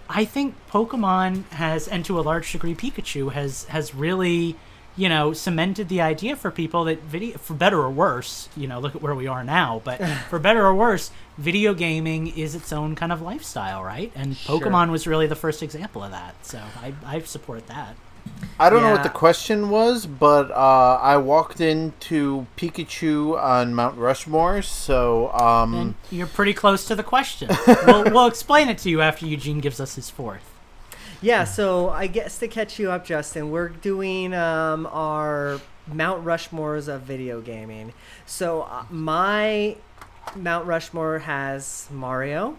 I think Pokemon has, and to a large degree Pikachu has has really, you know, cemented the idea for people that video, for better or worse, you know, look at where we are now. But for better or worse, video gaming is its own kind of lifestyle, right? And Sure. Pokemon was really the first example of that. So I I support that. I don't know what the question was, but uh, I walked into Pikachu on Mount Rushmore, so um, you're pretty close to the question. we'll, we'll explain it to you after Eugene gives us his fourth. Yeah, so I guess to catch you up, Justin, we're doing um, our Mount Rushmores of video gaming. So uh, my Mount Rushmore has Mario,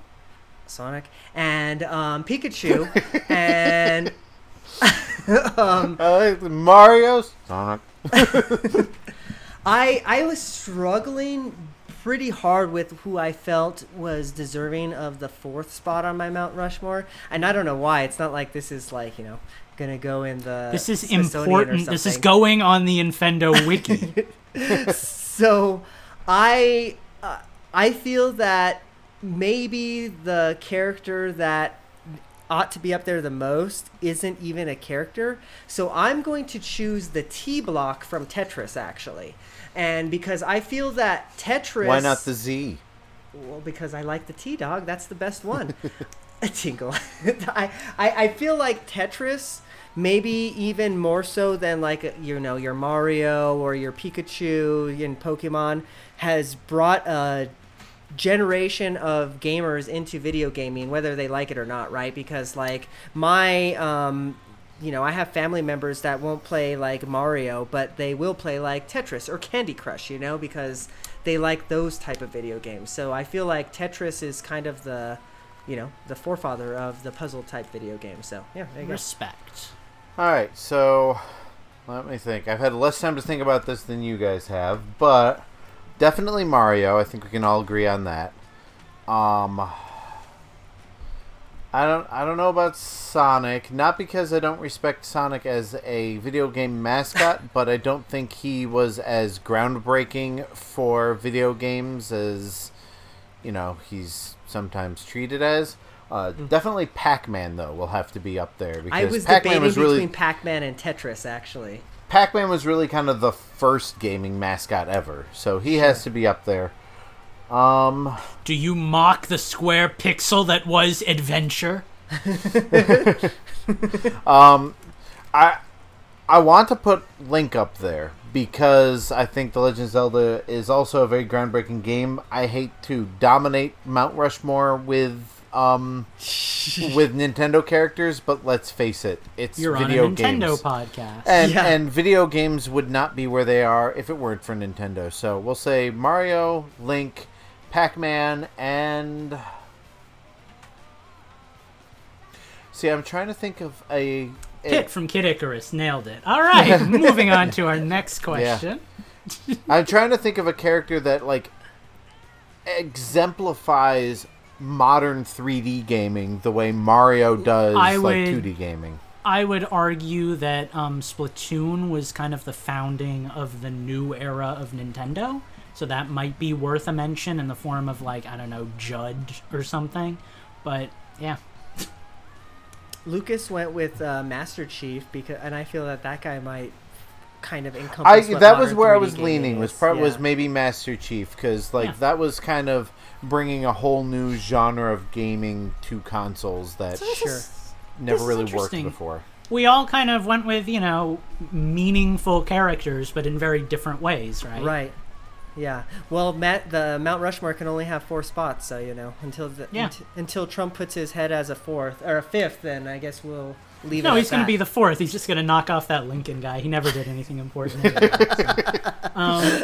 Sonic, and um, Pikachu, and um, the Mario, Sonic. I I was struggling pretty hard with who I felt was deserving of the fourth spot on my Mount Rushmore, and I don't know why. It's not like this is like you know gonna go in the This is Smithsonian important. This is going on the Infendo wiki. so I uh, I feel that maybe the character that ought to be up there the most isn't even a character. So I'm going to choose the T block from Tetris actually. And because I feel that Tetris Why not the Z? well, because I like the T dog. That's the best one. a tinkle. I, I I feel like Tetris, maybe even more so than like you know your Mario or your Pikachu in Pokemon, has brought a generation of gamers into video gaming, whether they like it or not, right? Because like my um, you know, I have family members that won't play like Mario, but they will play like Tetris or Candy Crush, you know, because they like those type of video games. So I feel like Tetris is kind of the, you know, the forefather of the puzzle type video game. So yeah, there you go. Respect. All right, so let me think. I've had less time to think about this than you guys have, but definitely Mario. I think we can all agree on that. Um, I don't. I don't know about Sonic. Not because I don't respect Sonic as a video game mascot, but I don't think he was as groundbreaking for video games as you know he's sometimes treated as. Uh, Definitely Pac-Man though will have to be up there because. I was Pac-Man debating was really between Pac-Man and Tetris actually. Pac-Man was really kind of the first gaming mascot ever, so he has to be up there. Um, Do you mock the square pixel that was adventure? I I want to put Link up there because I think The Legend of Zelda is also a very groundbreaking game. I hate to dominate Mount Rushmore with um with Nintendo characters, but let's face it, it's You're video on a Nintendo games. podcast. And Yeah. and video games would not be where they are if it weren't for Nintendo. So we'll say Mario, Link, Pac-Man, and See, I'm trying to think of a, a Pit from Kid Icarus nailed it. All right, moving on to our next question. I'm trying to think of a character that like exemplifies modern 3D gaming the way Mario does I like would- 2D gaming. I would argue that um, Splatoon was kind of the founding of the new era of Nintendo, so that might be worth a mention in the form of like I don't know Judd or something. But yeah, Lucas went with uh, Master Chief because, and I feel that that guy might kind of encompass. what that was where I was gaming leaning. Was is. part was maybe Master Chief because like Yeah. that was kind of bringing a whole new genre of gaming to consoles that So Sure. is- never really worked before. we all kind of went with you know meaningful characters, but in very different ways, right? Right. Yeah. Well, Matt, the Mount Rushmore can only have four spots, so you know until the, Yeah. unt- until Trump puts his head as a fourth or a fifth, then I guess we'll leave. No, it he's going to be the fourth. He's just going to knock off that Lincoln guy. He never did anything important. anyway, so. um,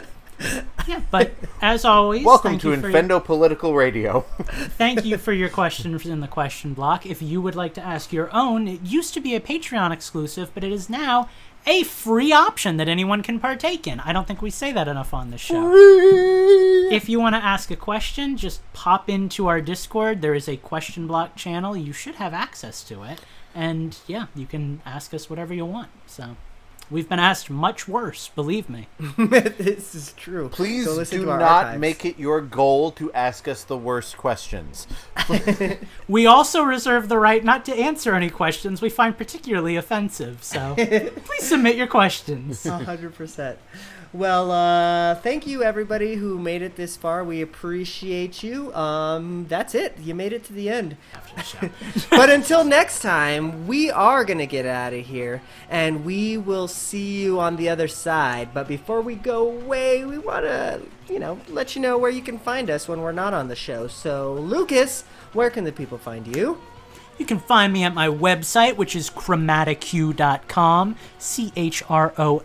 yeah, but as always, Welcome thank to you for your- Infendo Political Radio. Thank you for your questions in the question block. If you would like to ask your own, it used to be a Patreon exclusive, but it is now a free option that anyone can partake in. I don't think we say that enough on this show. If you want to ask a question, just pop into our Discord. There is a question block channel. You should have access to it. And yeah, you can ask us whatever you want. So we've been asked much worse, believe me. this is true. Please Go listen do not archives. make it your goal to ask us the worst questions. We also reserve the right not to answer any questions we find particularly offensive. So please submit your questions. Hundred percent. Well, uh, thank you everybody who made it this far. We appreciate you. Um, that's it. You made it to the end. but until next time, we are gonna get out of here, and we will see you on the other side. But before we go away, we wanna, you know, let you know where you can find us when we're not on the show. So, Lucas, where can the people find you? You can find me at my website, which is chromatichue.com. C H R O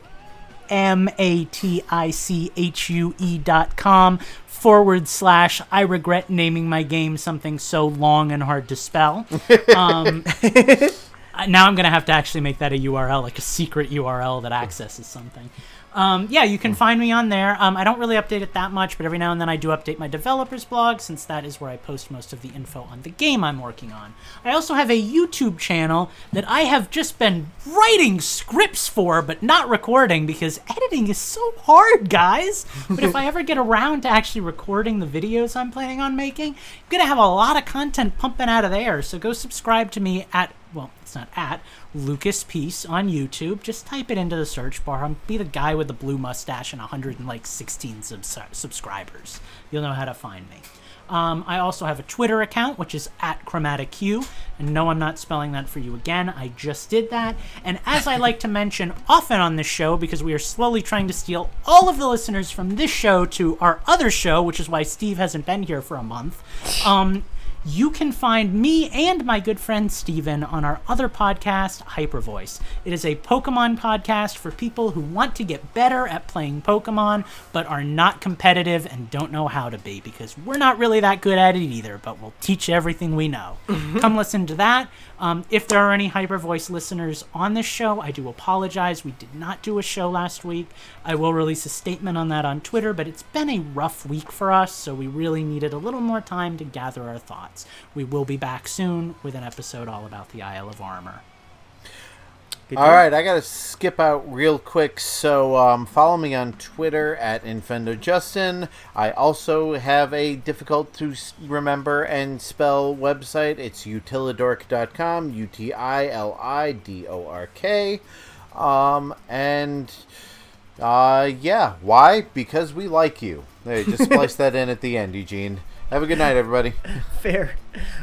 M A T I C H U E dot com forward slash I regret naming my game something so long and hard to spell. Um, now I'm going to have to actually make that a URL, like a secret URL that accesses something. Um, yeah, you can find me on there. Um, I don't really update it that much, but every now and then I do update my developers blog since that is where I post most of the info on the game I'm working on. I also have a YouTube channel that I have just been writing scripts for, but not recording because editing is so hard, guys. But if I ever get around to actually recording the videos I'm planning on making, I'm gonna have a lot of content pumping out of there. So go subscribe to me at well, it's not at Lucas Peace on YouTube. Just type it into the search bar. I'm be the guy with the blue mustache and 116 subs- subscribers. You'll know how to find me. Um, I also have a Twitter account, which is at Chromatic Hue. And no, I'm not spelling that for you again. I just did that. And as I like to mention often on this show, because we are slowly trying to steal all of the listeners from this show to our other show, which is why Steve hasn't been here for a month. Um, you can find me and my good friend Steven on our other podcast, Hypervoice. It is a Pokemon podcast for people who want to get better at playing Pokemon, but are not competitive and don't know how to be, because we're not really that good at it either, but we'll teach you everything we know. Come listen to that. Um, if there are any Hypervoice listeners on this show, I do apologize. We did not do a show last week. I will release a statement on that on Twitter, but it's been a rough week for us, so we really needed a little more time to gather our thoughts. We will be back soon with an episode all about the Isle of Armor. Good All deal. right, I gotta skip out real quick. So um, follow me on Twitter at InfendoJustin. I also have a difficult to remember and spell website. It's utilidork.com, U T I L I D O R K. Um, and uh, yeah, why? Because we like you. There, just splice that in at the end, Eugene. Have a good night, everybody. Fair.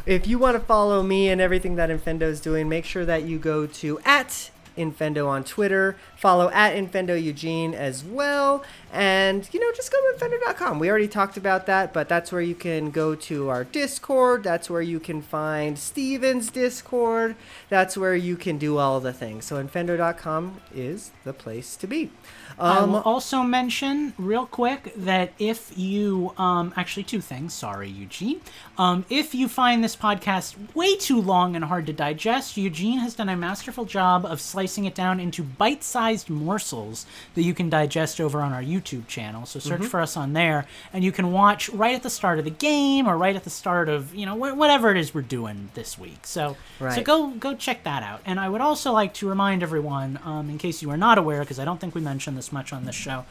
If you want to follow me and everything that Infendo is doing, make sure that you go to at Infendo on Twitter. Follow at Infendo Eugene as well. And, you know, just go to Infendo.com. We already talked about that, but that's where you can go to our Discord. That's where you can find Steven's Discord. That's where you can do all the things. So, Infendo.com is the place to be. I Um, will also mention real quick that if you, um, actually, two things. Sorry, Eugene. Um, if you find this podcast way too long and hard to digest, Eugene has done a masterful job of slicing it down into bite sized morsels that you can digest over on our YouTube channel. So search for us on there, and you can watch right at the start of the game or right at the start of, you know, wh- whatever it is we're doing this week. So, so go go check that out. And I would also like to remind everyone, um, in case you are not aware, because I don't think we mentioned this much on this show,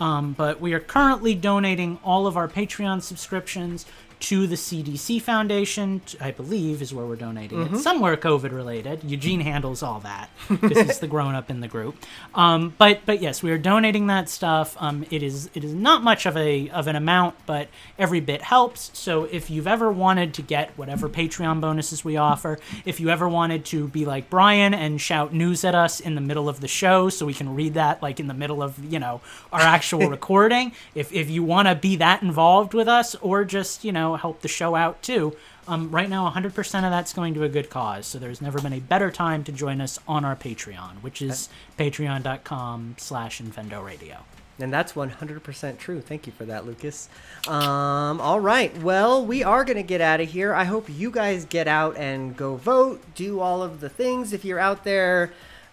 um, but we are currently donating all of our Patreon subscriptions to the CDC Foundation, I believe is where we're donating it. Somewhere COVID related. Eugene handles all that because he's the grown up in the group. Um, but but yes, we are donating that stuff. Um, it is it is not much of a of an amount, but every bit helps. So if you've ever wanted to get whatever Patreon bonuses we offer, if you ever wanted to be like Brian and shout news at us in the middle of the show so we can read that like in the middle of, you know, our actual recording, if if you want to be that involved with us or just, you help the show out too, um, right now 100% of that's going to a good cause. So there's never been a better time to join us on our Patreon, which is patreon.com slash Radio. And that's 100% true. Thank you for that, Lucas. Um, all right. Well, we are going to get out of here. I hope you guys get out and go vote, do all of the things. If you're out there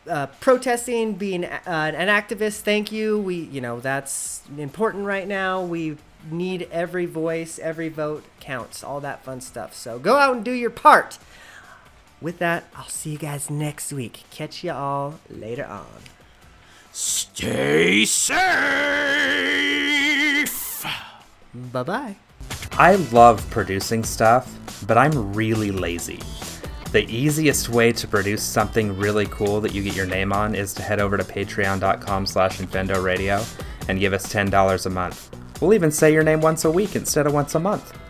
uh, protesting, being uh, an activist, thank you. We, you know, that's important right now. We need every voice, every vote counts, all that fun stuff. So go out and do your part. With that, I'll see you guys next week. Catch you all later on. Stay safe! Bye bye. I love producing stuff, but I'm really lazy. The easiest way to produce something really cool that you get your name on is to head over to patreon.com slash Infendo Radio and give us $10 a month. We'll even say your name once a week instead of once a month.